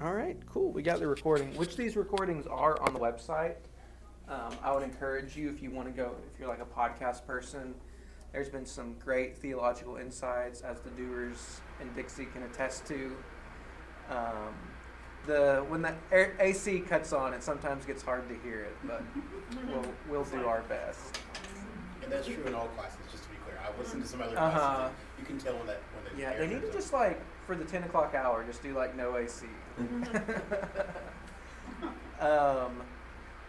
All right, cool. We got the recording, which these recordings are on the website. Um, I would encourage you if you want to go, if you're like a podcast person, there's been some great theological insights, as the doers and Dixie can attest to. Um, the when the AC cuts on, it sometimes gets hard to hear it, but we'll we'll do our best. And that's true in all classes. Just to be clear, I listened to some other classes. Uh-huh. You can tell when that when the yeah they need to just like for the ten o'clock hour, just do like no AC. um,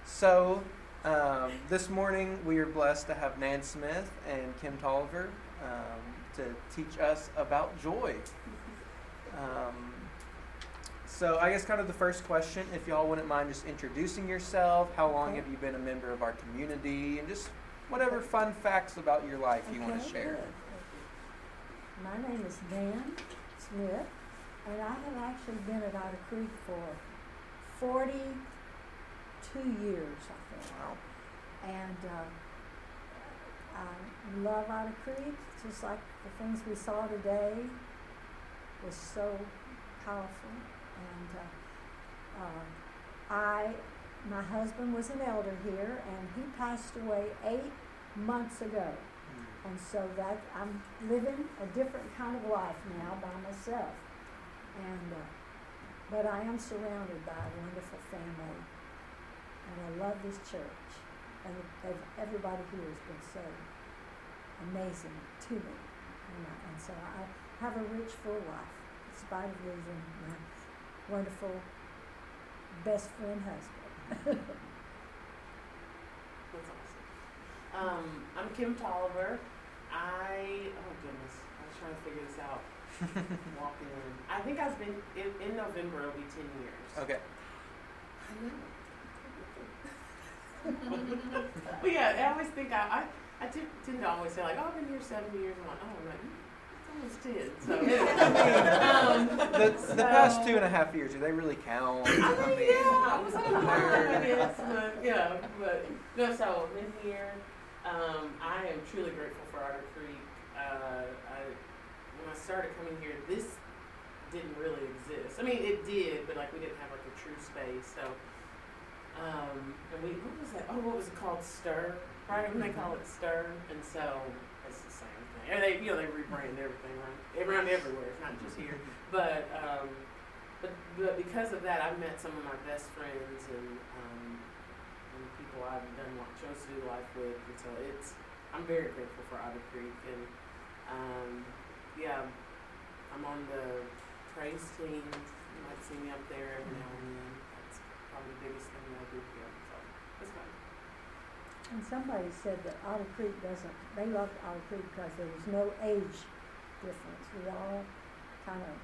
so um, this morning we are blessed to have Nan Smith and Kim Tolliver um, to teach us about joy. Um, so I guess kind of the first question, if y'all wouldn't mind just introducing yourself, how long have you been a member of our community, and just whatever fun facts about your life you okay, want to share. Good. My name is Nan Smith, and I have actually been at Otter Creek for 42 years, I think. Wow. And uh, I love Otter Creek, just like the things we saw today was so powerful. And uh, uh, I, my husband was an elder here, and he passed away eight months ago. And so that I'm living a different kind of life now by myself. And uh, but I am surrounded by a wonderful family, and I love this church. And everybody here has been so amazing to me, and, so I have a rich, full life, in spite of losing my wonderful best friend husband. That's awesome. Um, I'm Kim Tolliver. I oh goodness, I was trying to figure this out. Walking in, I think I've been in, in November. It'll be ten years. Okay. I know. but yeah, I always think I I, I tend to always say like, oh, I've been here seven years. I'm like, oh, I'm like, it's almost did. So, um, the, the past two and a half years, do they really count? I mean, yeah, I was on the I guess, but yeah, but no. So in here. Um, I am truly grateful for Otter Creek. Uh, I, when I started coming here, this didn't really exist. I mean, it did, but like we didn't have like a true space. So, um, and we what was that? Oh, what was it called? Stir, right? When they call it Stir, and so it's the same and they, you know, they rebrand everything around, around everywhere, it's not just here. But, um, but, but because of that, I've met some of my best friends and, um, people I've done like chose to do life with, and so it's, I'm very grateful for Otter Creek, and um, yeah, I'm on the praise team. You might see me up there every now and then. That's probably the biggest thing that I do here. So it's fun. And somebody said that Otter Creek doesn't, they loved Otter Creek because there was no age difference. We all kind of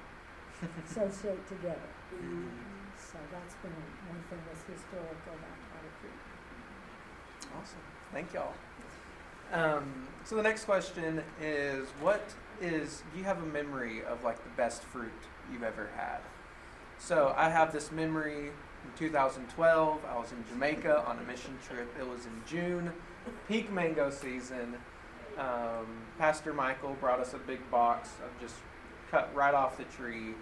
associate together. Mm-hmm. So that's been one thing that's historical about Otter Creek. Awesome. Thank y'all. Um, so the next question is what is do you have a memory of like the best fruit you've ever had? So I have this memory in 2012, I was in Jamaica on a mission trip. It was in June, peak mango season. Um, Pastor Michael brought us a big box of just cut right off the tree.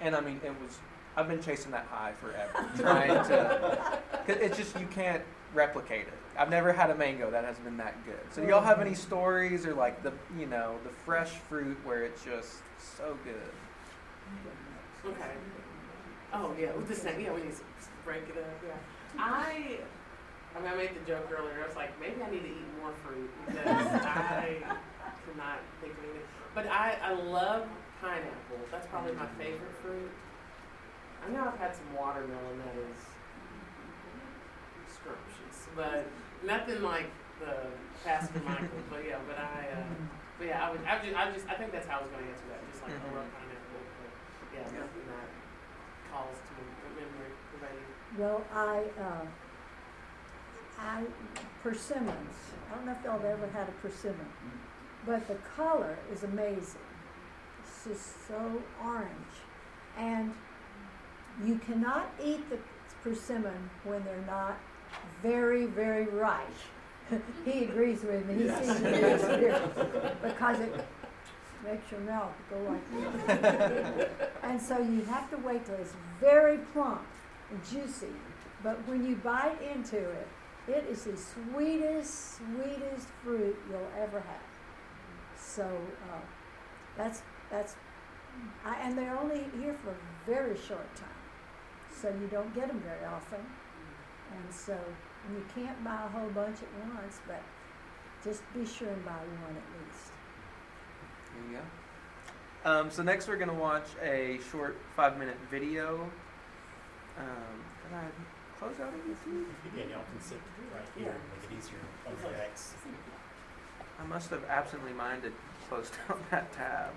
And I mean, it was, I've been chasing that high forever, trying to, it's just, you can't replicate it. I've never had a mango that has been that good. So, do y'all have any stories or like the, you know, the fresh fruit where it's just so good? Okay. Oh yeah, with the same. Yeah, when you break it up. Yeah. I. I mean, I made the joke earlier. I was like, maybe I need to eat more fruit because I cannot think of anything. But I, I love pineapple. That's probably my favorite fruit. I know I've had some watermelon that is scrumptious, but nothing like the Pastor Michael. But yeah, but I, uh, but yeah, I would, I just, I just, I think that's how I was going to answer that. Just like mm-hmm. I love pineapple. But yeah, yeah. nothing that calls to memory. Well, I, uh, I, persimmons. I don't know if y'all have ever had a persimmon, but the color is amazing. It's just so orange. And you cannot eat the persimmon when they're not very, very ripe. he agrees with me. He yes. sees the experience because it makes your mouth go like this. and so you have to wait till it's very plump and juicy. But when you bite into it, it is the sweetest, sweetest fruit you'll ever have. So uh, that's that's, I, and they're only here for a very short time, so you don't get them very often, and so and you can't buy a whole bunch at once, but just be sure and buy one at least. There you go. Um, so next we're going to watch a short five-minute video. Um, can I close out of this? Yeah, y'all can sit right here and make it easier on the X. I must have absently minded closed down that tab.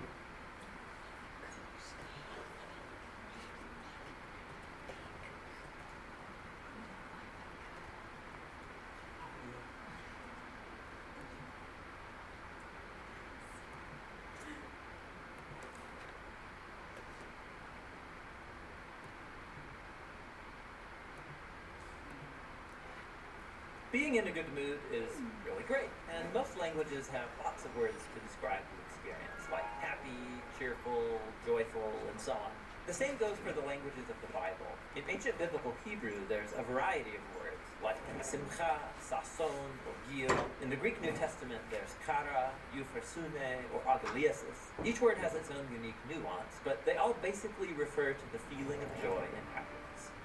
Being in a good mood is really great, and most languages have lots of words to describe the experience, like happy, cheerful, joyful, and so on. The same goes for the languages of the Bible. In ancient biblical Hebrew, there's a variety of words, like simcha, sason, or gil. In the Greek New Testament, there's chara, euphrosune, or agalliasis. Each word has its own unique nuance, but they all basically refer to the feeling of joy and happiness.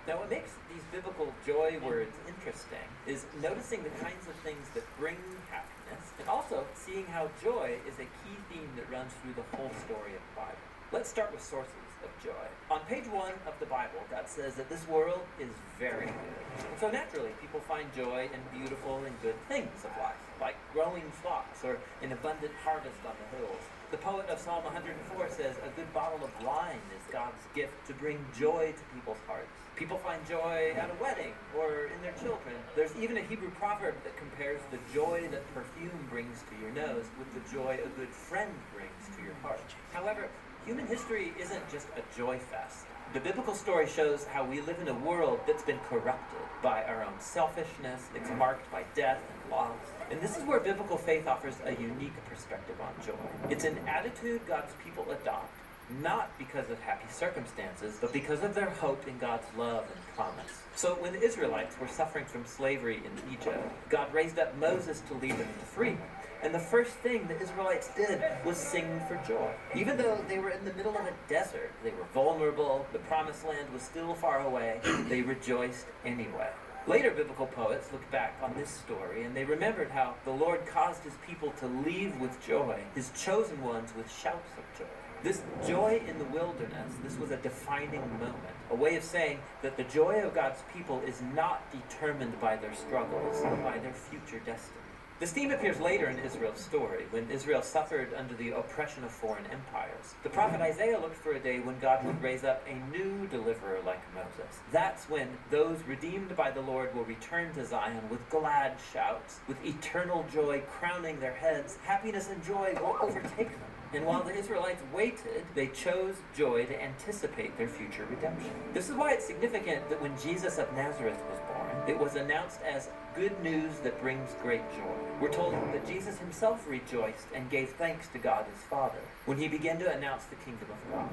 Now, what makes these biblical joy words interesting is noticing the kinds of things that bring happiness, and also seeing how joy is a key theme that runs through the whole story of the Bible. Let's start with sources of joy. On page one of the Bible, God says that this world is very good. And so naturally, people find joy in beautiful and good things of life, like growing flocks or an abundant harvest on the hills. The poet of Psalm 104 says, A good bottle of wine is God's gift to bring joy to people's hearts. People find joy at a wedding or in their children. There's even a Hebrew proverb that compares the joy that perfume brings to your nose with the joy a good friend brings to your heart. However, human history isn't just a joy fest. The biblical story shows how we live in a world that's been corrupted by our own selfishness, it's marked by death and loss. And this is where biblical faith offers a unique perspective on joy. It's an attitude God's people adopt not because of happy circumstances, but because of their hope in God's love and promise. So when the Israelites were suffering from slavery in Egypt, God raised up Moses to lead them to freedom. And the first thing the Israelites did was sing for joy. Even though they were in the middle of a desert, they were vulnerable, the promised land was still far away, they rejoiced anyway. Later biblical poets looked back on this story and they remembered how the Lord caused his people to leave with joy, his chosen ones with shouts of joy. This joy in the wilderness, this was a defining moment, a way of saying that the joy of God's people is not determined by their struggles, but by their future destiny. This theme appears later in Israel's story, when Israel suffered under the oppression of foreign empires. The prophet Isaiah looked for a day when God would raise up a new deliverer like Moses. That's when those redeemed by the Lord will return to Zion with glad shouts, with eternal joy crowning their heads. Happiness and joy will overtake them. And while the Israelites waited, they chose joy to anticipate their future redemption. This is why it's significant that when Jesus of Nazareth was born, it was announced as good news that brings great joy. We're told that Jesus himself rejoiced and gave thanks to God his Father when he began to announce the kingdom of God.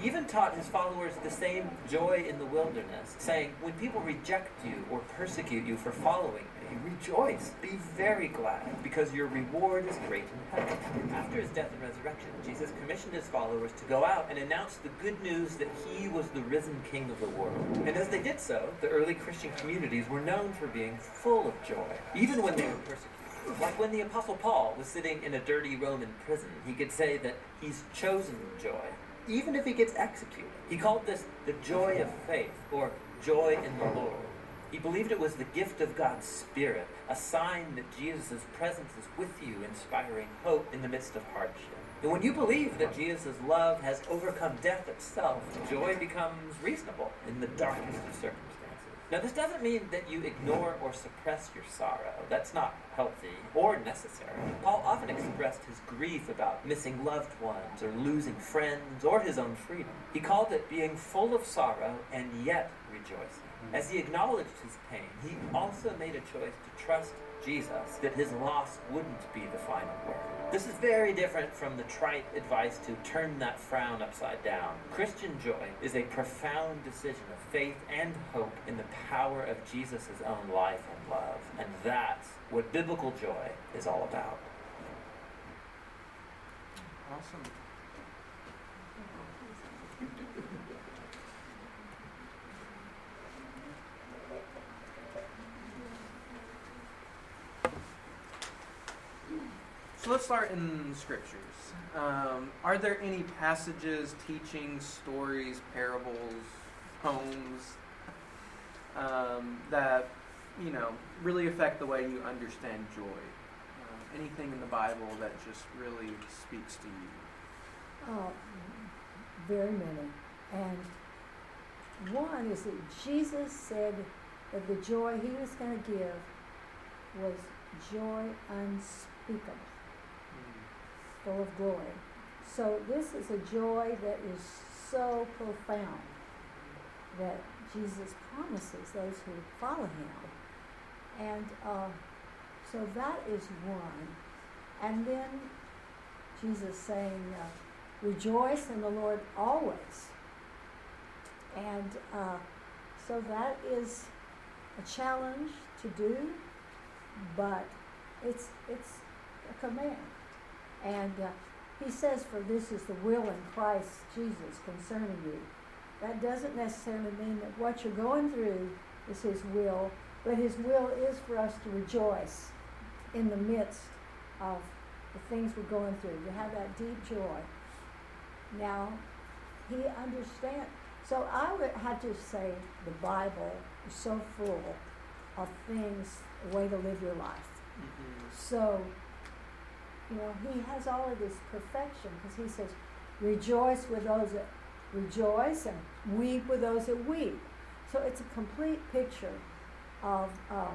He even taught his followers the same joy in the wilderness, saying, When people reject you or persecute you for following rejoice, be very glad, because your reward is great in heaven. After his death and resurrection, Jesus commissioned his followers to go out and announce the good news that he was the risen king of the world. And as they did so, the early Christian communities were known for being full of joy, even when they were persecuted. Like when the Apostle Paul was sitting in a dirty Roman prison, he could say that he's chosen joy, even if he gets executed. He called this the joy of faith, or joy in the Lord. He believed it was the gift of God's Spirit, a sign that Jesus' presence is with you, inspiring hope in the midst of hardship. And when you believe that Jesus' love has overcome death itself, joy becomes reasonable in the darkest of circumstances. Now, this doesn't mean that you ignore or suppress your sorrow. That's not healthy or necessary. Paul often expressed his grief about missing loved ones or losing friends or his own freedom. He called it being full of sorrow and yet rejoicing. Mm-hmm. As he acknowledged his pain, he also made a choice to trust Jesus, that his loss wouldn't be the final word. This is very different from the trite advice to turn that frown upside down. Christian joy is a profound decision of faith and hope in the power of Jesus' own life and love. And that's what biblical joy is all about. Awesome. So let's start in scriptures. Um, are there any passages, teachings, stories, parables, poems um, that you know really affect the way you understand joy? Uh, anything in the Bible that just really speaks to you? Oh, very many. And one is that Jesus said that the joy he was going to give was joy unspeakable full of glory. So this is a joy that is so profound that Jesus promises those who follow him. And uh, so that is one. And then Jesus saying, uh, rejoice in the Lord always. And uh, so that is a challenge to do, but it's, it's a command. And uh, he says, For this is the will in Christ Jesus concerning you. That doesn't necessarily mean that what you're going through is his will, but his will is for us to rejoice in the midst of the things we're going through, to have that deep joy. Now, he understands. So I would have to say the Bible is so full of things, a way to live your life. Mm-hmm. So you know, he has all of this perfection because he says, rejoice with those that rejoice and weep with those that weep. So it's a complete picture of, uh,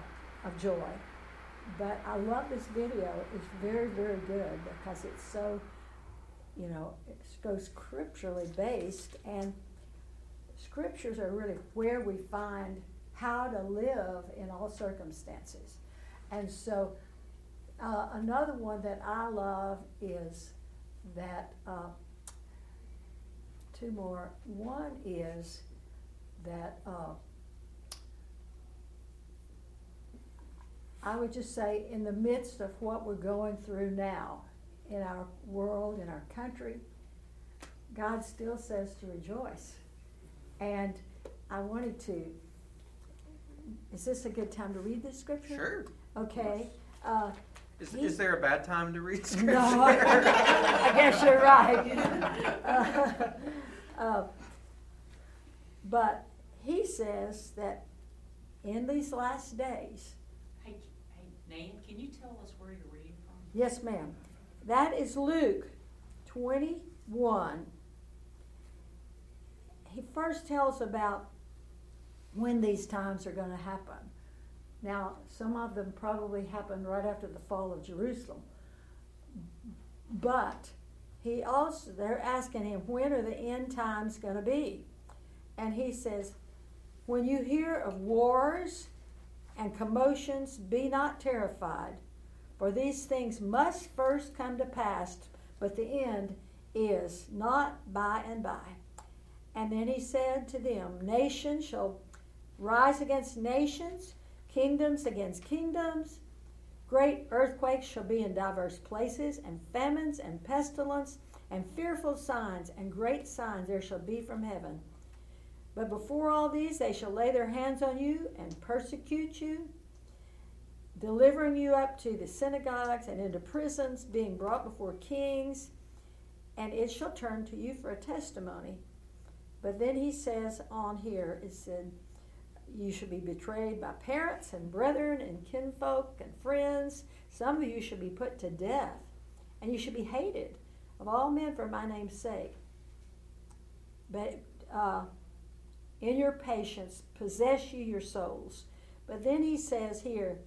of joy. But I love this video. It's very, very good because it's so, you know, it's so scripturally based. And scriptures are really where we find how to live in all circumstances. And so uh, another one that I love is that uh, two more. One is that uh, I would just say, in the midst of what we're going through now in our world, in our country, God still says to rejoice. And I wanted to. Is this a good time to read this scripture? Sure. Okay. Uh, is, is there a bad time to read scripture? No, I guess you're right. Uh, uh, but he says that in these last days. Hey, hey, Nan, can you tell us where you're reading from? Yes, ma'am. That is Luke 21. He first tells about when these times are going to happen. Now, some of them probably happened right after the fall of Jerusalem. But he also, they're asking him, when are the end times going to be? And he says, when you hear of wars and commotions, be not terrified, for these things must first come to pass, but the end is not by and by. And then he said to them, Nations shall rise against nations kingdoms against kingdoms. Great earthquakes shall be in divers places, and famines and pestilence, and fearful signs and great signs there shall be from heaven. But before all these, they shall lay their hands on you and persecute you, delivering you up to the synagogues and into prisons, being brought before kings, and it shall turn to you for a testimony. But then he says on here, it said, you should be betrayed by parents and brethren and kinfolk and friends. Some of you should be put to death, and you should be hated of all men for my name's sake. But uh, in your patience, possess you your souls. But then he says here,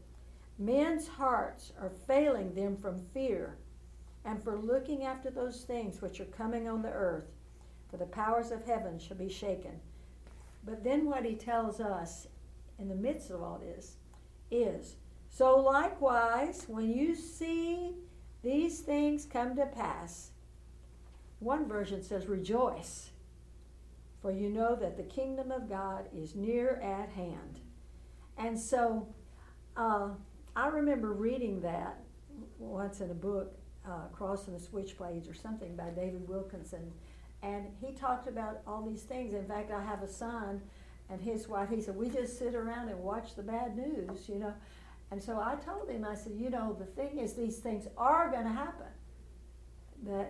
men's hearts are failing them from fear and for looking after those things which are coming on the earth, for the powers of heaven shall be shaken. But then what he tells us in the midst of all this is So likewise, when you see these things come to pass, one version says, rejoice, for you know that the kingdom of God is near at hand. And so uh, I remember reading that once in a book, uh, Crossing the Switchblades or something by David Wilkinson. And he talked about all these things. In fact, I have a son and his wife, he said, we just sit around and watch the bad news, you know. And so I told him, I said, you know, the thing is, these things are going to happen. The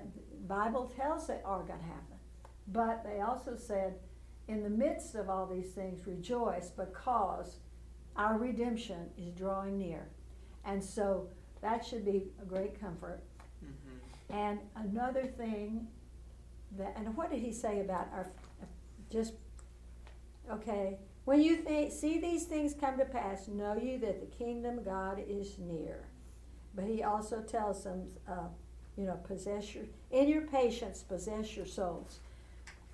Bible tells they are going to happen. But they also said, in the midst of all these things, rejoice because our redemption is drawing near. And so that should be a great comfort. Mm-hmm. And another thing that, and what did he say about our, just, okay, when you see these things come to pass, know you that the kingdom of God is near. But he also tells them, uh, you know, possess your, in your patience, possess your souls.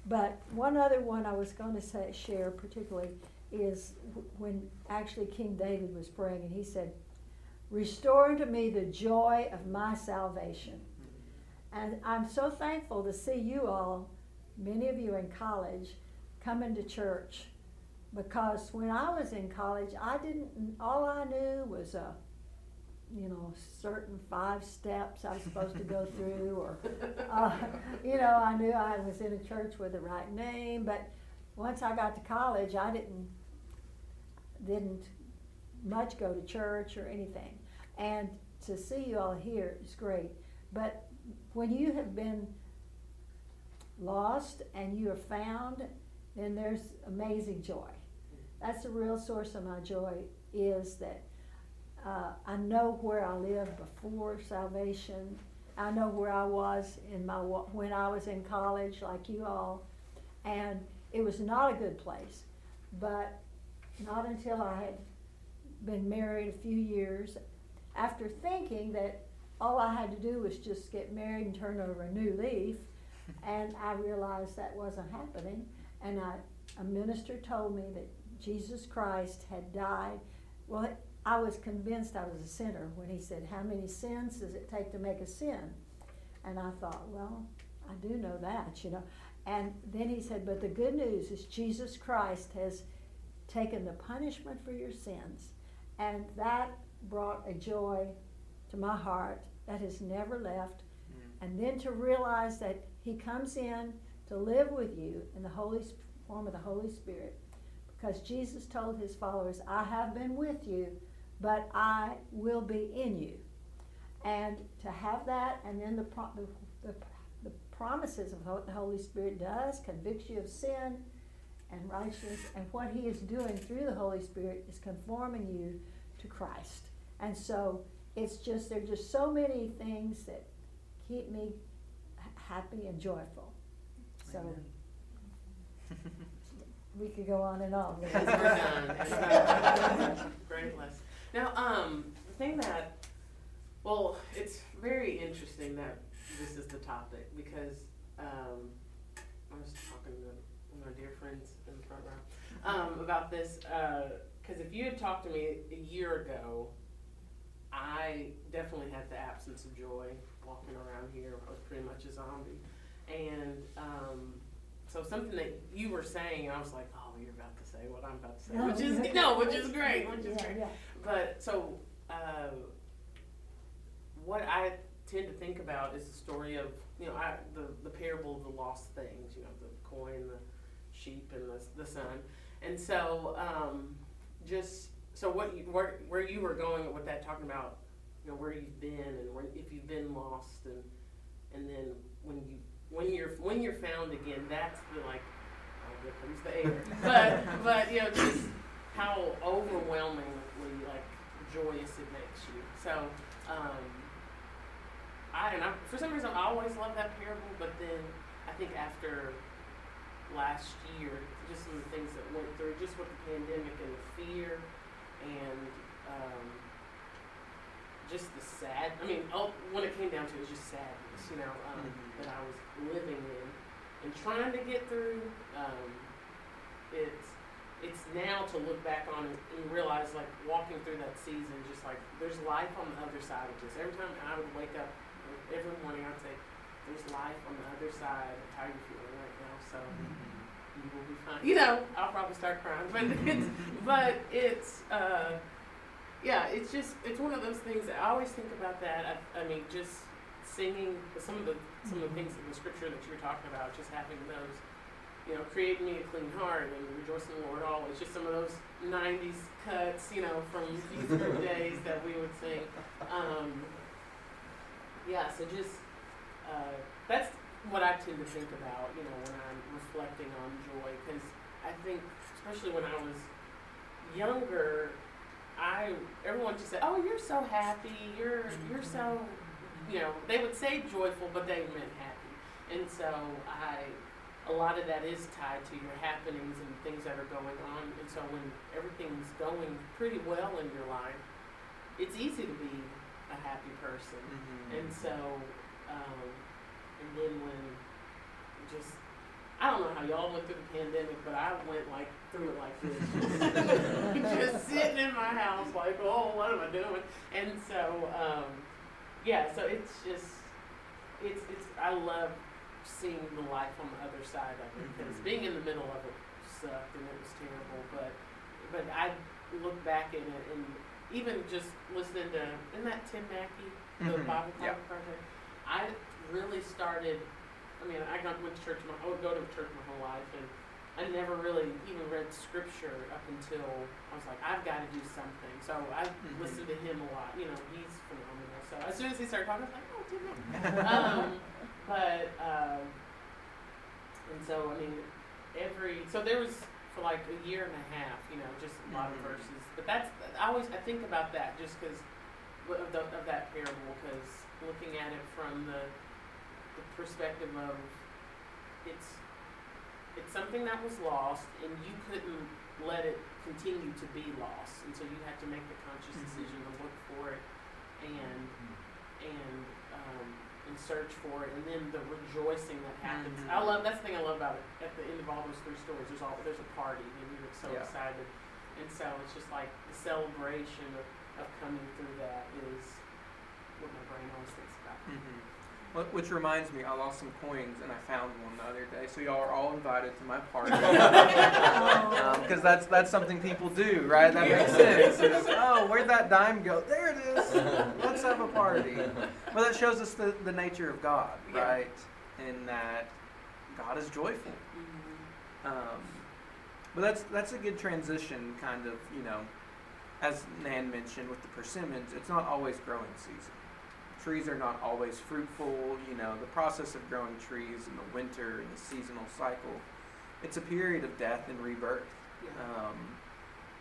But one other one I was going to say, share particularly is when actually King David was praying and he said, Restore to me the joy of my salvation. And I'm so thankful to see you all, many of you in college, coming to church because when I was in college, I didn't, all I knew was a, you know, certain five steps I was supposed to go through, or, uh, you know, I knew I was in a church with the right name, but once I got to college, I didn't, didn't much go to church or anything. And to see you all here is great. But when you have been lost and you are found, then there's amazing joy. That's the real source of my joy is that uh, I know where I lived before salvation. I know where I was in my when I was in college, like you all, and it was not a good place. But not until I had been married a few years, after thinking that all I had to do was just get married and turn over a new leaf, and I realized that wasn't happening. And I, a minister told me that Jesus Christ had died. Well, I was convinced I was a sinner when he said, How many sins does it take to make a sin? And I thought, Well, I do know that, you know. And then he said, But the good news is Jesus Christ has taken the punishment for your sins. And that brought a joy to my heart that has never left. Mm. And then to realize that he comes in to live with you in the Holy form of the Holy Spirit because Jesus told his followers, I have been with you, but I will be in you. And to have that, and then the, the, the, the promises of what the Holy Spirit does convicts you of sin and righteousness, and what he is doing through the Holy Spirit is conforming you to Christ. And so it's just, there are just so many things that keep me happy and joyful. So. we could go on and on. we're done. Great list. Now, um, the thing that, well, it's very interesting that this is the topic because um, I was talking to my dear friends in the front row um, about this. Because uh, if you had talked to me a year ago, I definitely had the absence of joy walking around here. I was pretty much a zombie. And um, so something that you were saying, I was like, oh, you're about to say what I'm about to say, no, which is no, which is great, which is yeah, great. Yeah. But so uh, what I tend to think about is the story of you know I, the the parable of the lost things, you know, the coin, the sheep, and the the son, and so um, just so what you, where where you were going with that, talking about you know where you've been and where, if you've been lost and and then when you when you're when you're found again, that's the like, oh, here comes the air. but but you know just how overwhelmingly like joyous it makes you. So um, I and I, for some reason I always love that parable, but then I think after last year, just some of the things that went through, just with the pandemic and the fear and um, just the sad. I mean, oh, when it came down to it, it was just sadness, you know, um, mm-hmm. that I was living in and trying to get through. Um, it's it's now to look back on it and realize like walking through that season, just like there's life on the other side of this. Every time I would wake up every morning, I'd say, "There's life on the other side of how you're feeling right now." So you will be fine. You know, I'll probably start crying, but it's but it's uh, yeah, it's just it's one of those things that I always think about that. I, I mean, just singing some of the some of the things in the scripture that you were talking about, just having those you know, create me a clean heart and rejoice in the Lord always. Just some of those 90s cuts, you know, from group days that we would sing. Um, yeah, so just, uh, that's what I tend to think about, you know, when I'm reflecting on joy. Because I think, especially when I was younger, I, everyone just said, oh, you're so happy, you're, you're so, you know, they would say joyful, but they meant happy. And so I, a lot of that is tied to your happenings and things that are going on. And so when everything's going pretty well in your life, it's easy to be a happy person. Mm-hmm. And so, um, and then when just, I don't know how y'all went through the pandemic, but I went like through it like this, just sitting in my house, like, oh, what am I doing? And so, um, yeah, so it's just, it's, it's, I love seeing the life on the other side of it because mm-hmm. being in the middle of it sucked and it was terrible. But but I look back at it and even just listening to isn't that Tim Mackie the mm-hmm. Bible yep. project? I really started. I mean, I got went to church. My, I would go to church my whole life, and I never really even read scripture up until I was like, I've got to do something. So I mm-hmm. listened to him a lot. You know, he's phenomenal. So as soon as he started talking, I was like, oh, Mackie. um, but um, and so I mean, every so there was for like a year and a half, you know, just a lot mm-hmm. of verses. But that's I always I think about that just because of, the, of that parable because looking at it from the the perspective of it's it's something that was lost and you couldn't let it continue to be lost and so you had to make the conscious mm-hmm. decision to look for it and and um, and search for it, and then the rejoicing that happens. Mm-hmm. I love that's the thing I love about it. At the end of all those three stories, there's all there's a party, and you're so yeah. excited, and so it's just like the celebration of, of coming through that is what my brain always thinks about. Which reminds me, I lost some coins and I found one the other day. So y'all are all invited to my party because um, that's that's something people do, right? That makes sense. It's, oh, where'd that dime go? There it is. Let's have a party. Well, that shows us the, the nature of God, right? In that God is joyful. Mm-hmm. Um, but that's that's a good transition, kind of, you know, as Nan mentioned with the persimmons. It's not always growing season trees are not always fruitful. You know, the process of growing trees in the winter and the seasonal cycle, it's a period of death and rebirth. Yeah. Um,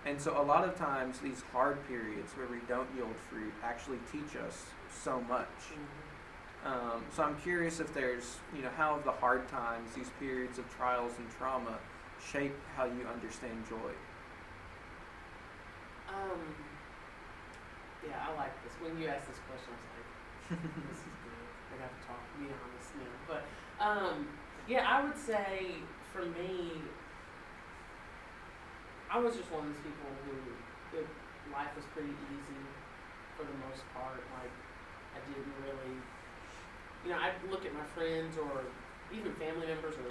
and so a lot of times these hard periods where we don't yield fruit actually teach us so much. Mm-hmm. Um, so I'm curious if there's, you know, how the hard times, these periods of trials and trauma, shape how you understand joy. Um, yeah, I like this. When you ask this question, I was like, this is good. I got to talk, be honest now. But um, yeah, I would say for me, I was just one of those people who life was pretty easy for the most part. Like I didn't really, you know, I look at my friends or even family members or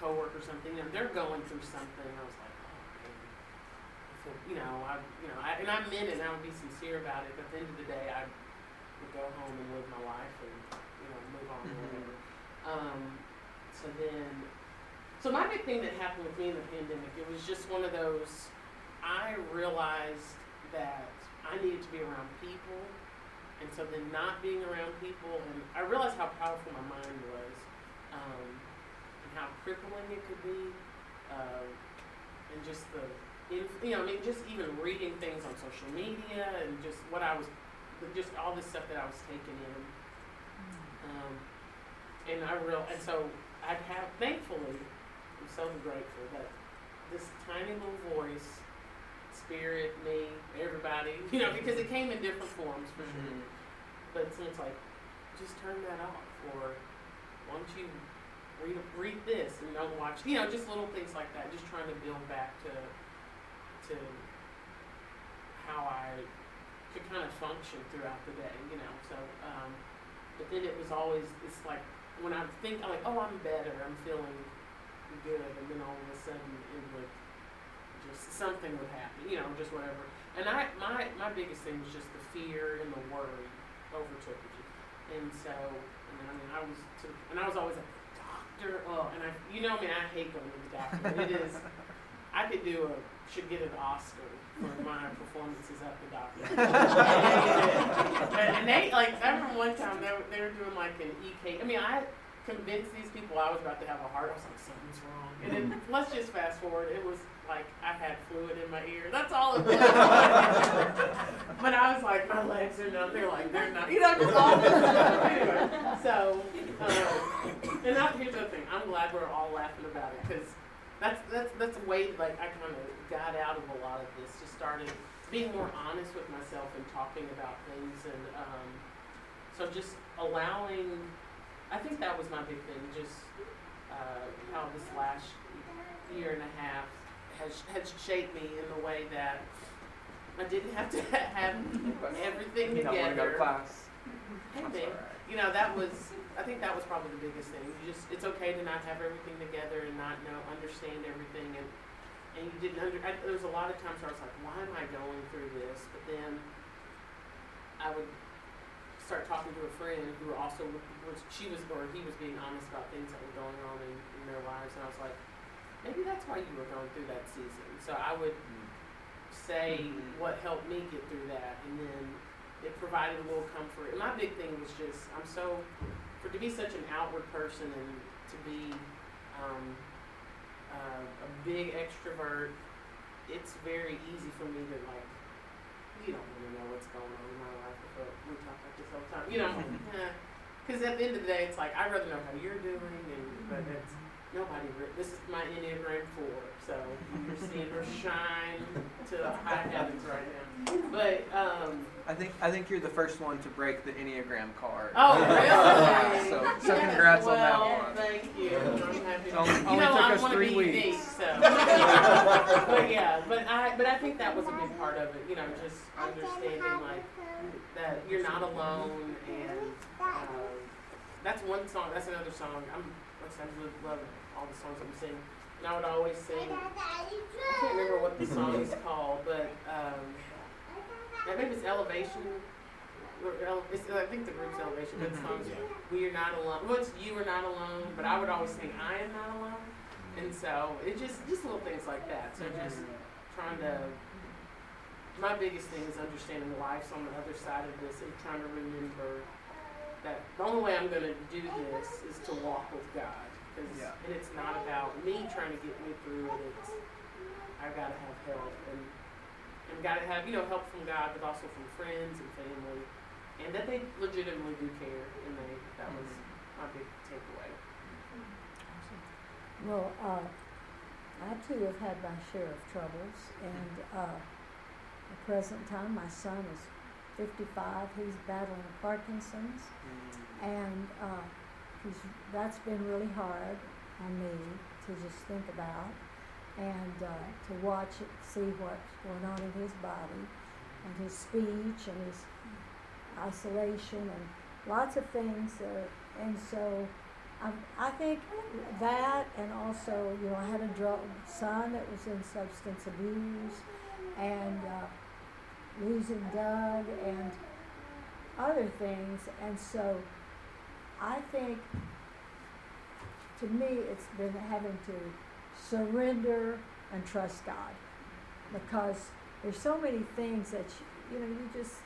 coworkers or something, and they're going through something. I was like, oh you know, I, you know, I, and I meant it, and I would be sincere about it. But at the end of the day, I go home and live my life and you know move on mm-hmm. or whatever. Um, so then, so my big thing that happened with me in the pandemic, it was just one of those. I realized that I needed to be around people, and so then not being around people, and I realized how powerful my mind was, um, and how crippling it could be, uh, and just the you know, I mean, just even reading things on social media and just what I was just all this stuff that I was taking in. Um, and I real and so I'd have thankfully I'm so grateful that this tiny little voice, spirit, me, everybody, you know, because it came in different forms for mm-hmm. sure. But it's like, just turn that off, or why don't you read read this and don't watch, you know, just little things like that. Just trying to build back to to how I could kind of function throughout the day, you know. So, um, but then it was always it's like when I think I'm like, oh, I'm better, I'm feeling good, and then all of a sudden it would just something would happen, you know, just whatever. And I my my biggest thing was just the fear and the worry overtook me, and so and I mean I was to, and I was always like doctor, oh, and I you know me, I hate going to the doctor. It is I could do a should get an Oscar for my performances at the doctor. and, and they like I remember one time they were, they were doing like an EK. I mean I convinced these people I was about to have a heart. I was like something's wrong. And then let's just fast forward. It was like I had fluid in my ear. That's all it was. but I was like, my legs are numb. They're like, they're not. You know, just all this stuff. Anyway, so, um, and that, here's the thing. I'm glad we're all laughing about it because that's that's that's a way like I kind of got out of a lot of this. Just started being more honest with myself and talking about things, and um, so just allowing. I think that was my big thing. Just uh, how this last year and a half has has shaped me in the way that I didn't have to have everything You don't want to go to together. class. Hey, That's babe. all right. You know, that was I think that was probably the biggest thing. You just it's okay to not have everything together and not know understand everything and and you didn't under I, there was a lot of times where I was like, why am I going through this? But then I would start talking to a friend who also was she was or he was being honest about things that were going on in, in their lives and I was like, maybe that's why you were going through that season. So I would say Mhm. what helped me get through that and then it provided a little comfort. And my big thing was just I'm so for to be such an outward person and to be um, uh, a big extrovert, it's very easy for me to like you don't really know what's going on in my life. But we talk like this all the time, you know. Because at the end of the day, it's like I'd rather know how you're doing, and but it's nobody. re- This is my Enneagram four, so you're seeing her shine to the high heavens right now. But um, I think I think you're the first one to break the Enneagram card. Oh, really? so, so Yes, congrats well, on that one. Thank you. I'm happy. Only- you only know, took I us want to three be weeks. unique, so. but yeah, but I, but I think that was a big part of it. You know, just understanding like that you're not alone, and um, that's one song. That's another song. I'm, like I said, I really love all the songs I'm singing. And I would always sing. I can't remember what the song is called, but um, I think it's Elevation. or Ele- It's, I think the group's Elevation, but the song's Yeah. We Are Not Alone. Well, it's You Are Not Alone, but I would always sing I Am Not Alone. And so it just, just little things like that. So mm-hmm. just trying to, my biggest thing is understanding the life's on the other side of this and trying to remember that the only way I'm going to do this is to walk with God. 'Cause- Yeah. And it's not about me trying to get me through it. It's, I've got to have help and, and got to have, you know, help from God, but also from friends and family. And that they legitimately do care. And they, that was my big takeaway. Well, uh, I too have had my share of troubles, and uh, at the present time, my son is 55. He's battling Parkinson's, and uh, he's, that's been really hard on me to just think about and uh, to watch it, see what's going on in his body and his speech and his isolation and lots of things. Uh, and so I, I think that, and also, you know, I had a drug son that was in substance abuse, and uh, losing Doug, and other things, and so I think, to me, it's been having to surrender and trust God, because there's so many things that you, you know you just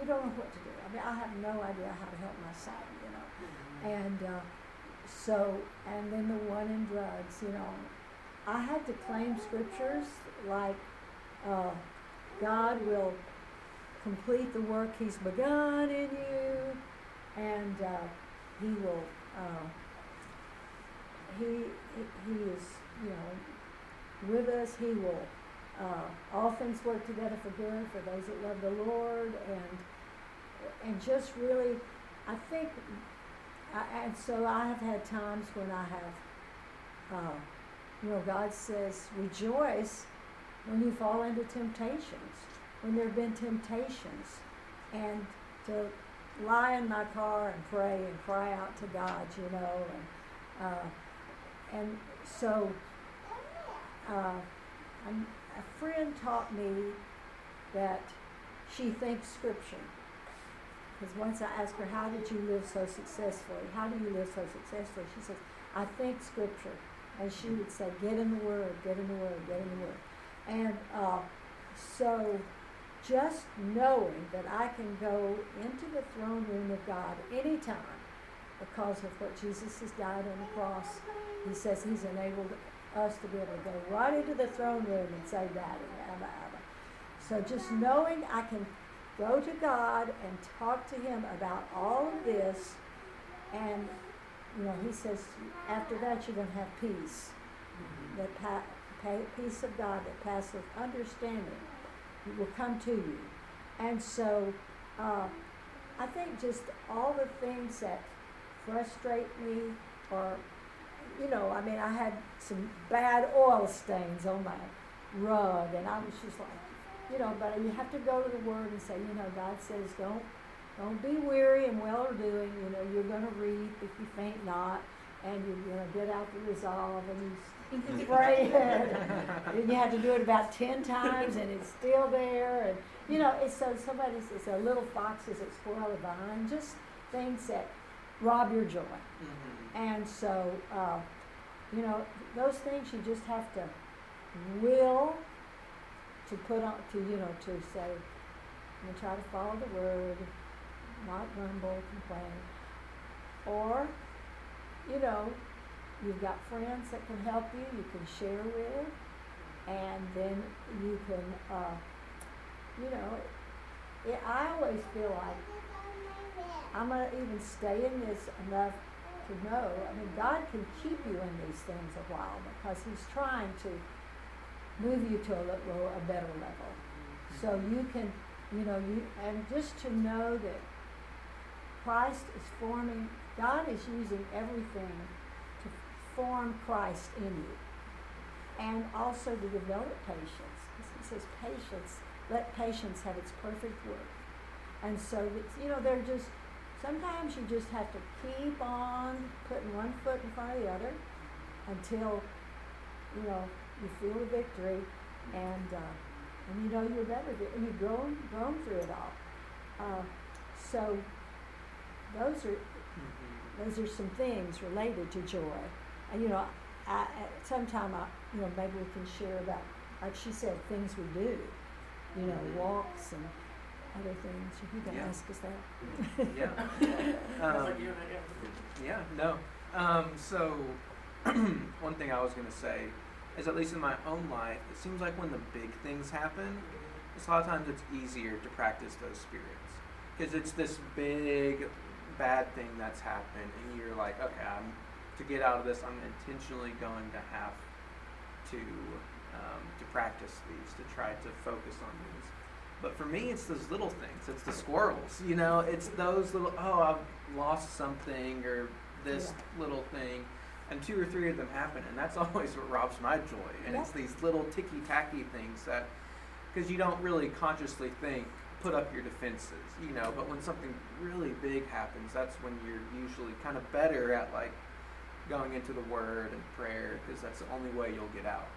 you don't know what to do. I mean, I have no idea how to help my son, you know. And uh, so and then the one in drugs you know. I had to claim scriptures like uh, god will complete the work he's begun in you and uh, he will uh, he, he he is you know with us he will uh, all things work together for good for those that love the lord and and just really i think I, and so I have had times when I have, uh, you know, God says, rejoice when you fall into temptations, when there have been temptations, and to lie in my car and pray and cry out to God, you know, and uh, and so uh, a friend taught me that she thinks Scripture. Because once I asked her, How did you live so successfully? How do you live so successfully? She says, I think Scripture. And she would say, Get in the Word, get in the Word, get in the Word. And uh, so just knowing that I can go into the throne room of God anytime because of what Jesus has died on the cross, He says He's enabled us to be able to go right into the throne room and say, Daddy, Abba, Abba. So just knowing I can go to God and talk to Him about all of this, and you know, He says after that you're going to have peace, mm-hmm. the pa- pa- peace of God that passeth understanding will come to you, and so uh, I think just all the things that frustrate me or you know, I mean, I had some bad oil stains on my rug, and I was just like, you know, but you have to go to the Word and say, you know, God says, don't, don't be weary and well doing. You know, you're going to reap if you faint not, and you're going to get out the resolve, and you pray, and you have to do it about ten times, and it's still there, and you know, it's so somebody says, a little foxes that spoil the vine, just things that rob your joy. Mm-hmm. And so, uh, you know, those things you just have to will to put on, to, you know, to say, I'm going to try to follow the word, not grumble, complain. Or, you know, you've got friends that can help you, you can share with, and then you can, uh, you know, it, I always feel like I'm going to even stay in this enough to know. I mean, God can keep you in these things a while because He's trying to move you to a, level, a better level. So mm-hmm. you can, you know, you and just to know that Christ is forming. God is using everything to form Christ in you, and also to develop patience. He says, "Patience, let patience have its perfect work." And so, it's, you know, they're just sometimes you just have to keep on putting one foot in front of the other until you know you feel the victory and uh, and you know you're better and you've grown grown through it all. Uh, so those are mm-hmm. those are some things related to joy. And you know, I, at some time I you know maybe we can share about like she said things we do, you know, mm-hmm. walks and other things. You can yeah. ask us that. yeah. um, yeah. No. Um, so one thing I was going to say is, at least in my own life, it seems like when the big things happen, it's a lot of times it's easier to practice those spirits because it's this big bad thing that's happened, and you're like, okay, I'm to get out of this. I'm intentionally going to have to um, to practice these to try to focus on these. But for me, it's those little things. It's the squirrels. You know, it's those little, oh, I've lost something or this yeah. little thing. And two or three of them happen. And that's always what robs my joy. And yeah. it's these little ticky tacky things that, because you don't really consciously think, put up your defenses, you know. But when something really big happens, that's when you're usually kind of better at like going into the word and prayer because that's the only way you'll get out.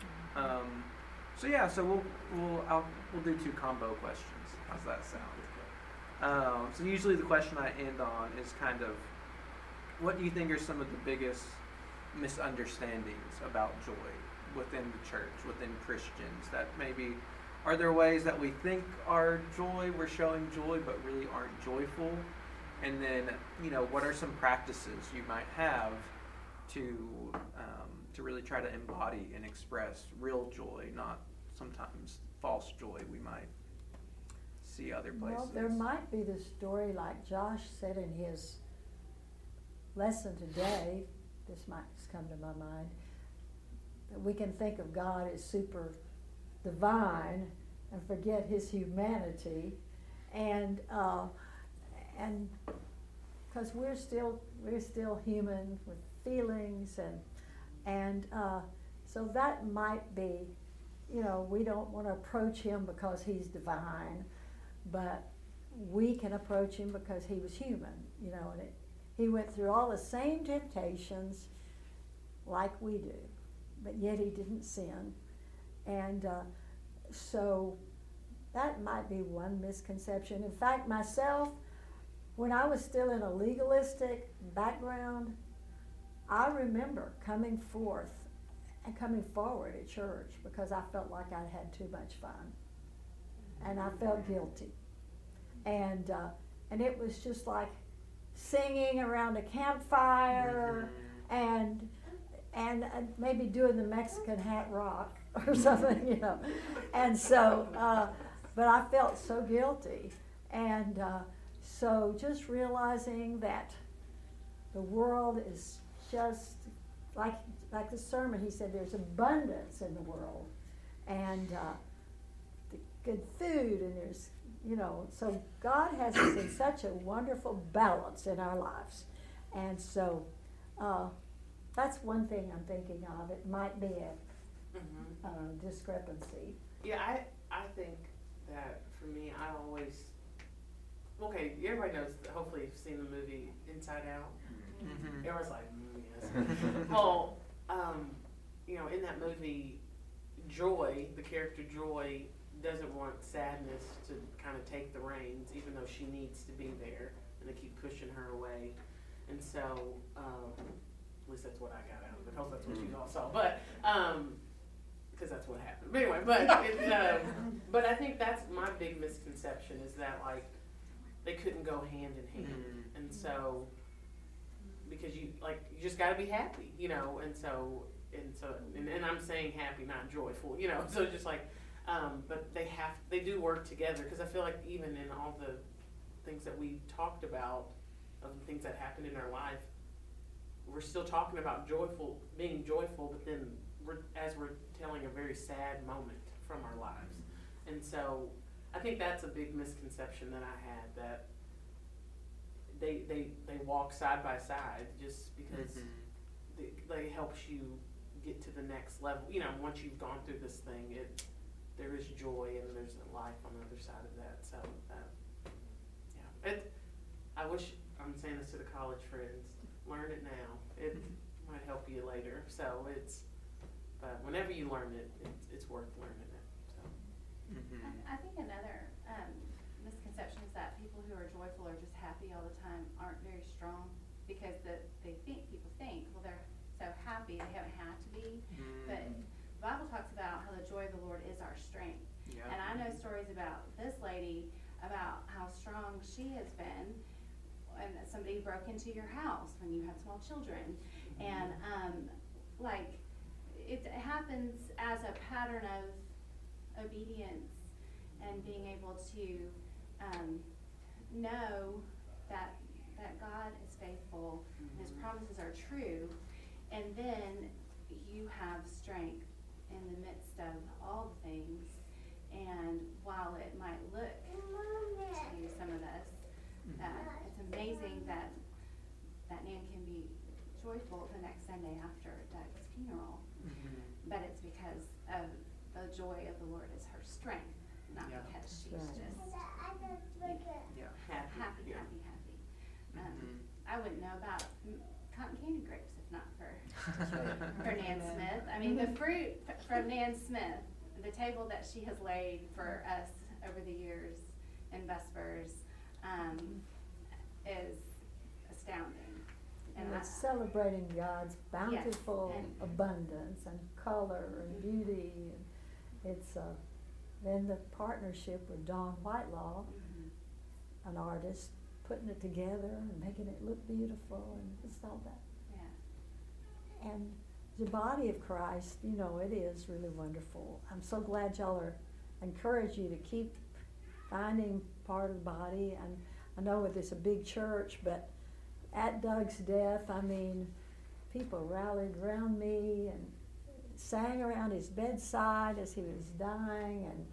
Mm-hmm. Um, so yeah, so we'll we'll I'll, we'll do two combo questions. How's that sound? Um, so usually the question I end on is kind of, what do you think are some of the biggest misunderstandings about joy within the church, within Christians? That maybe are there ways that we think are joy, we're showing joy, but really aren't joyful? And then you know, what are some practices you might have to um, to really try to embody and express real joy, not sometimes false joy we might see other places. Well, there might be the story like Josh said in his lesson today. This might just come to my mind that we can think of God as super divine and forget His humanity, and uh, and because we're still we're still human with feelings and and uh, so that might be you know, we don't want to approach him because he's divine, but we can approach him because he was human, you know, and it, he went through all the same temptations like we do, but yet he didn't sin. And uh, so that might be one misconception. In fact, myself, when I was still in a legalistic background, I remember coming forth coming forward at church because I felt like I had too much fun. And I felt guilty. And, uh, and it was just like singing around a campfire and, and uh, maybe doing the Mexican hat rock or something, you know. And so, uh, but I felt so guilty. And uh, so just realizing that the world is just like like the sermon, he said there's abundance in the world, and uh, good food, and there's you know, so God has us in such a wonderful balance in our lives, and so uh, that's one thing I'm thinking of. It might be a mm-hmm. uh, discrepancy. Yeah, I I think that for me, I always okay. Everybody knows. Hopefully, you've seen the movie Inside Out. Mm-hmm. Everyone's like, mm, yes. well, um, you know, in that movie, Joy, the character Joy, doesn't want sadness to kind of take the reins, even though she needs to be there, and they keep pushing her away. And so, um, at least that's what I got out of it. Hope that's what you all saw. But because um, that's what happened. But anyway, but it, uh, but I think that's my big misconception is that like they couldn't go hand in hand, mm-hmm. and so because you like you just got to be happy, you know, and so and so and, and I'm saying happy, not joyful, you know. So just like, um, but they have they do work together because I feel like even in all the things that we talked about of the things that happened in our life, we're still talking about joyful being joyful, but then we're, as we're telling a very sad moment from our lives, and so I think that's a big misconception that I had that they, they, they walk side by side just because mm-hmm. they, they helps you get to the next level. You know, once you've gone through this thing, it there is joy and there's a life on the other side of that. So, uh, yeah, it. I wish I'm saying this to the college friends. Learn it now. It mm-hmm. might help you later. So it's, but whenever you learn it, it's, it's worth learning it. So. Mm-hmm. I, I think another um, misconception is that people who are joyful are just happy all the time aren't very strong because the, they think people think well they're so happy they haven't had to be mm. but the bible talks about how the joy of the lord is our strength yeah. and i know stories about this lady about how strong she has been and somebody broke into your house when you had small children mm. and um, like it happens as a pattern of obedience and being able to um, know that that God is faithful and His mm-hmm. promises are true, and then you have strength in the midst of all things. And while it might look to some of us, that mm-hmm. it's amazing that that Nan can be joyful the next Sunday after Doug's funeral. Mm-hmm. But it's because of the joy of the Lord is her strength, not yeah. because she's just yeah. Happy, happy, happy, happy. Um, mm-hmm. I wouldn't know about cotton candy grapes if not for for Nan Smith. I mean, the mm-hmm. fruit from Nan Smith, the table that she has laid for us over the years in Vespers, um, is astounding. And it's celebrating God's bountiful yes. abundance and color and beauty. And it's uh, then the partnership with Don Whitelaw. Mm-hmm an artist putting it together and making it look beautiful and just all that. Yeah. And the body of Christ, you know, it is really wonderful. I'm so glad y'all are encourage you to keep finding part of the body. And I know it's a big church, but at Doug's death, I mean, people rallied around me and sang around his bedside as he was dying and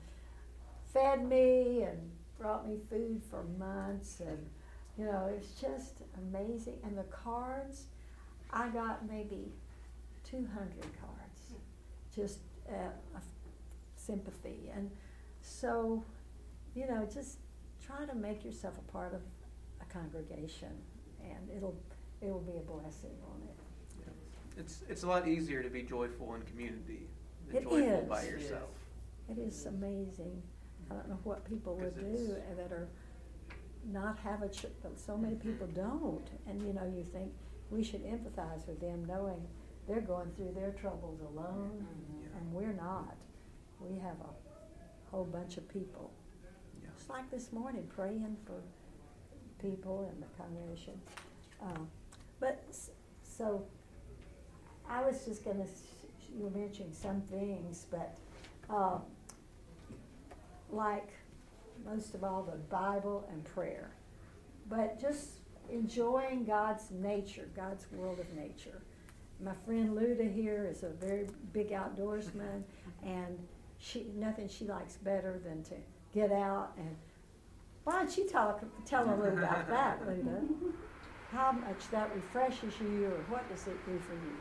fed me and brought me food for months, and you know, it's just amazing. And the cards, I got maybe 200 cards, just uh, sympathy. And so, you know, just try to make yourself a part of a congregation, and it'll it'll be a blessing on it. It's it's a lot easier to be joyful in community than It joyful is. by yourself. It is amazing. I don't know what people would do it's- that are not have a church, but so many people don't. And you know, you think we should empathize with them, knowing they're going through their troubles alone, Yeah. and we're not. We have a whole bunch of people. Yeah. Just like this morning, praying for people in the congregation. Uh, but so, I was just gonna, s- you were mentioning some things, but, uh, like most of all, the Bible and prayer. But just enjoying God's nature, God's world of nature. My friend Luda here is a very big outdoorsman, and she nothing she likes better than to get out and. Why don't you talk, tell a little about that, Luda? How much that refreshes you, or what does it do for you?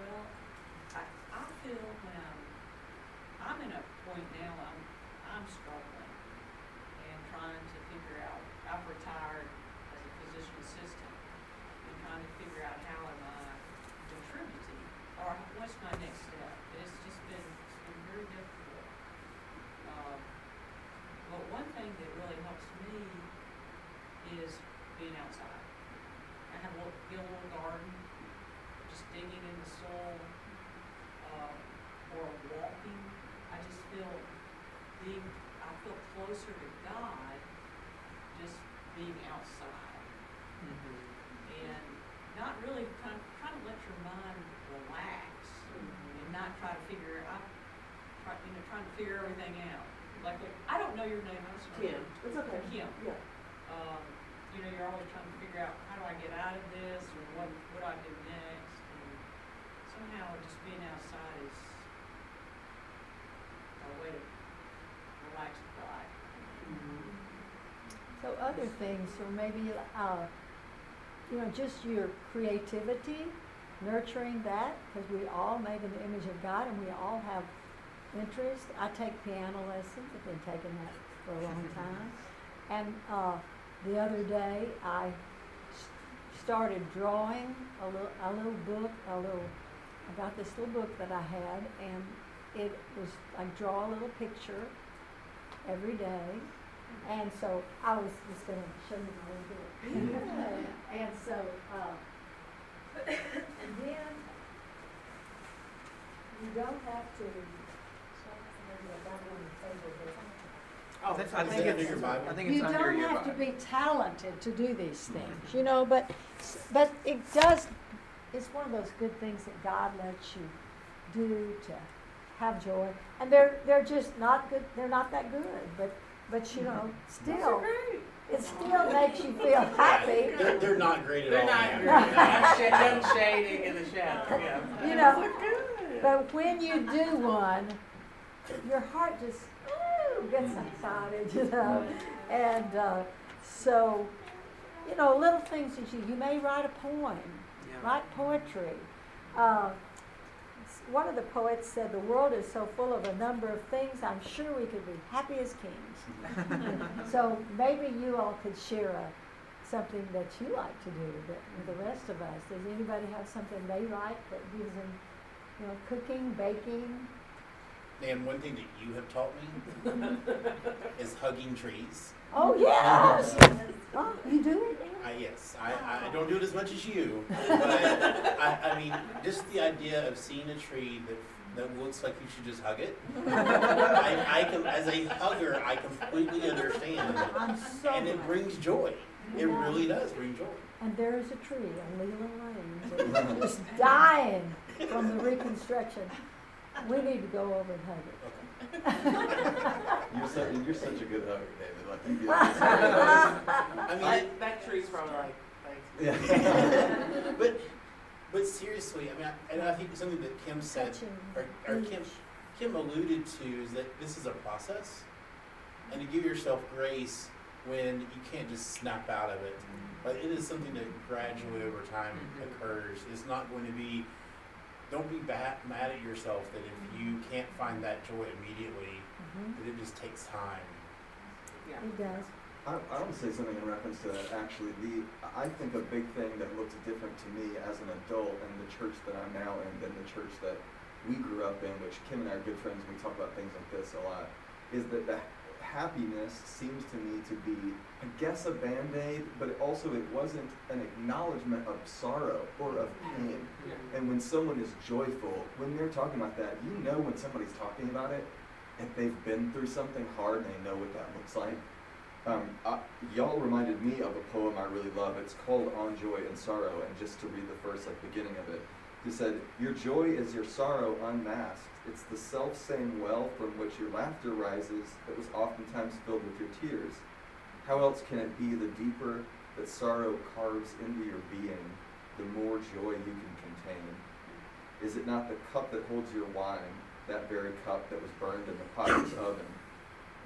Well, I, I feel when I'm, I'm in a point now, I'm, I'm struggling and trying to figure out, I've retired as a physician assistant and trying to figure out how am I contributing or what's my next step. It's just been, it's been very difficult. Um, but one thing that really helps me is being outside. I have a little, get a little garden, just digging in the soil, uh, or walking. I just feel being, I feel closer to God just being outside and not really kind of, trying to let your mind relax and not try to figure out, try, you know, trying to figure everything out. Like, I don't know your name, I'm sorry. Kim, it's okay. Kim. Yeah. Um, you know, you're always trying to figure out how do I get out of this or what what do I do next and somehow just being outside is a way to relax the body. So other things, or maybe, uh, you know, just your creativity, nurturing that, because we all made in the image of God and we all have interest. I take piano lessons, I've been taking that for a long time. And, uh, the other day, I started drawing a little, a little book, a little, I got this little book that I had, and it was, I draw a little picture every day. And so I was just gonna show you my little book. And so, uh, Oh, and then you don't have to, maybe I got it on the table there. I think, I Is think that under it's, your Bible? I think it's You under don't your have to Bible. be talented to do these things, you know, but, but it does, it's one of those good things that God lets you do to have joy. And they're, they're just not good, they're not that good, but, but you mm-hmm. know, still, it still makes you feel happy. They're, they're not great at They're all. not great. I'm sh- I'm shading in the shadow, yeah. You know, But when you do one, your heart just ooh, gets excited, you know. And uh, so, you know, little things that you, you may write a poem, Yeah. write poetry. Uh, s- one of the poets said, The world is so full of a number of things, I'm sure we could be happy as kings. so maybe you all could share a, something that you like to do that, with the rest of us. Does anybody have something they like that gives them, you know, cooking, baking? And one thing that you have taught me is hugging trees. Oh, yes! oh, you do uh, it? I, yes, I, I don't do it as much as you, but I, I, I mean, just the idea of seeing a tree that that looks like you should just hug it. I, I can, as a hugger, I completely understand, I'm so and it brings joy. It really does bring joy. And there is a tree on Leland Lane that is just dying from the reconstruction. We need to go over and hug it. You're such, you're such a good hugger, David. Like you get I mean, it, That, that tree's probably like, thanks. Yeah. but but seriously, I mean, I, and I think something that Kim said, or, or Kim. Kim alluded to, is that this is a process, and to give yourself grace when you can't just snap out of it. But it is something that gradually over time Mhm. occurs. It's not going to be don't be bad, mad at yourself that if you can't find that joy immediately, Mhm. that it just takes time. Yeah. It does. I, I want to say something in reference to that. Actually, the I think a big thing that looks different to me as an adult in the church that I'm now in than the church that we grew up in, which Kim and I are good friends. We talk about things like this a lot. Is that the happiness seems to me to be, I guess, a band aid, but it also it wasn't an acknowledgement of sorrow or of pain. And when someone is joyful, when they're talking about that, you know when somebody's talking about it, if they've been through something hard and they know what that looks like. Um, I, y'all reminded me of a poem I really love. It's called On Joy and Sorrow, and just to read the first like beginning of it, he said, "Your joy is your sorrow unmasked. It's the self same well from which your laughter rises that was oftentimes filled with your tears. How else can it be the deeper that sorrow carves into your being, the more joy you can contain? Is it not the cup that holds your wine, that very cup that was burned in the potter's oven?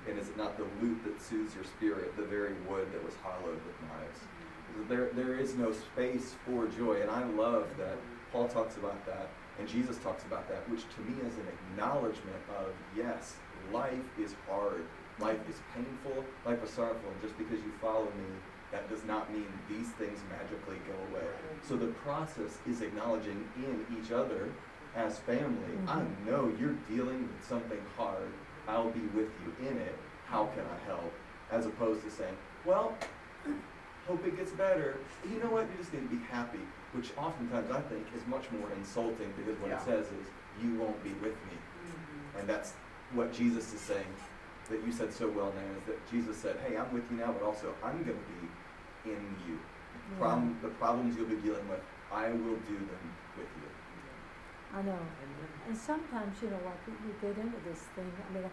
And is it not the lute that soothes your spirit, the very wood that was hollowed with knives? Mm-hmm. There, there is no space for joy, and I love that Paul talks about that, and Jesus talks about that, which to me is an acknowledgement of yes, life is hard, life is painful, life is sorrowful, and just because you follow me, that does not mean these things magically go away. So the process is acknowledging in each other as family, I know you're dealing with something hard. I'll be with you in it. How can I help? As opposed to saying, well, hope it gets better. You know what? You just need to be happy, which oftentimes I think is much more insulting because what Yeah. it says is, you won't be with me. Mm-hmm. And that's what Jesus is saying that you said so well, Nan, is that Jesus said, hey, I'm with you now, but also I'm going to be in you. The, problem, the problems you'll be dealing with, I will do them with you. I know. And sometimes, you know, like we, we get into this thing. I mean,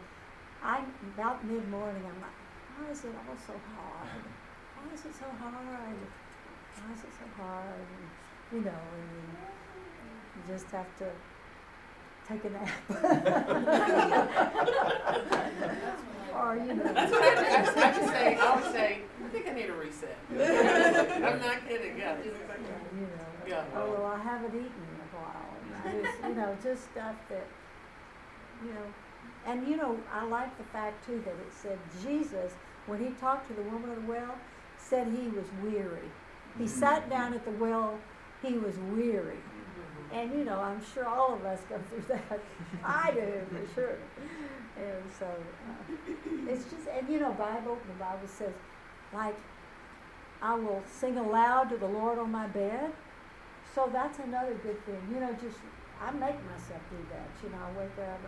I about mid morning, I'm like, why is it all so hard? Why is it so hard? Why is it so hard? And, you know, and you just have to take a nap. or you know. That's what I, I, I would say. I would say. I think I need a reset. I'm not kidding. Yeah. that's you know, Yeah. oh, well, I haven't eaten in a while. And Just, you know, just stuff that, you know, and you know, I like the fact too that it said Jesus, when he talked to the woman at the well, said he was weary. He sat down at the well, he was weary. And you know, I'm sure all of us go through that. I do for sure. And so uh, it's just, and you know, Bible, the Bible says, like, I will sing aloud to the Lord on my bed. So that's another good thing. You know, just I make myself do that. You know, I wake up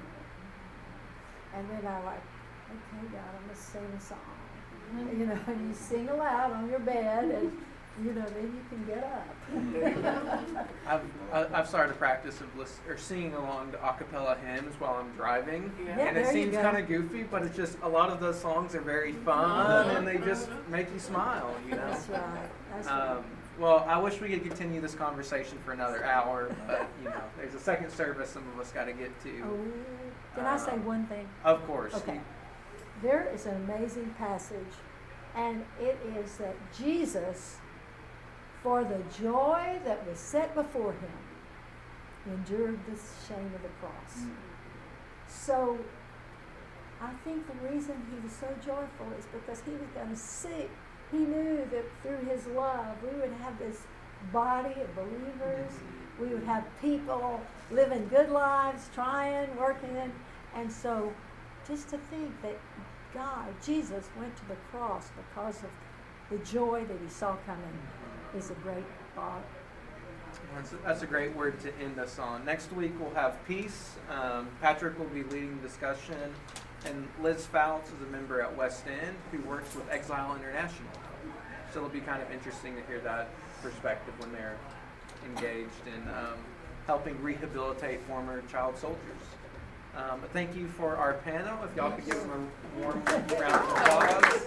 and, and then I like, okay, God, I'm gonna sing a song. You know, and you sing aloud on your bed, and you know, then you can get up. I've I- I've started a practice of list, or singing along to a cappella hymns while I'm driving, Yeah. Yeah, and it seems kind of goofy, but it's just a lot of those songs are very fun uh-huh. and they just make you smile. You know. That's right. That's right. Um, Um, well, I wish we could continue this conversation for another hour, but you know, there's a second service some of us got to get to. Oh, can I say um, one thing? Of course. Okay. There is an amazing passage, and it is that Jesus, for the joy that was set before him, endured the shame of the cross. Mm. So, I think the reason he was so joyful is because he was going to see. He knew that through his love, we would have this body of believers. We would have people living good lives, trying, working, and so just to think that God, Jesus, went to the cross because of the joy that he saw coming is a great thought. That's a, that's a great word to end us on. Next week we'll have peace. Um, Patrick will be leading the discussion, and Liz Fouts is a member at West End who works with Exile International. So it'll be kind of interesting to hear that perspective when they're engaged in um, helping rehabilitate former child soldiers. Um, but thank you for our panel. If y'all could give them a warm round of applause.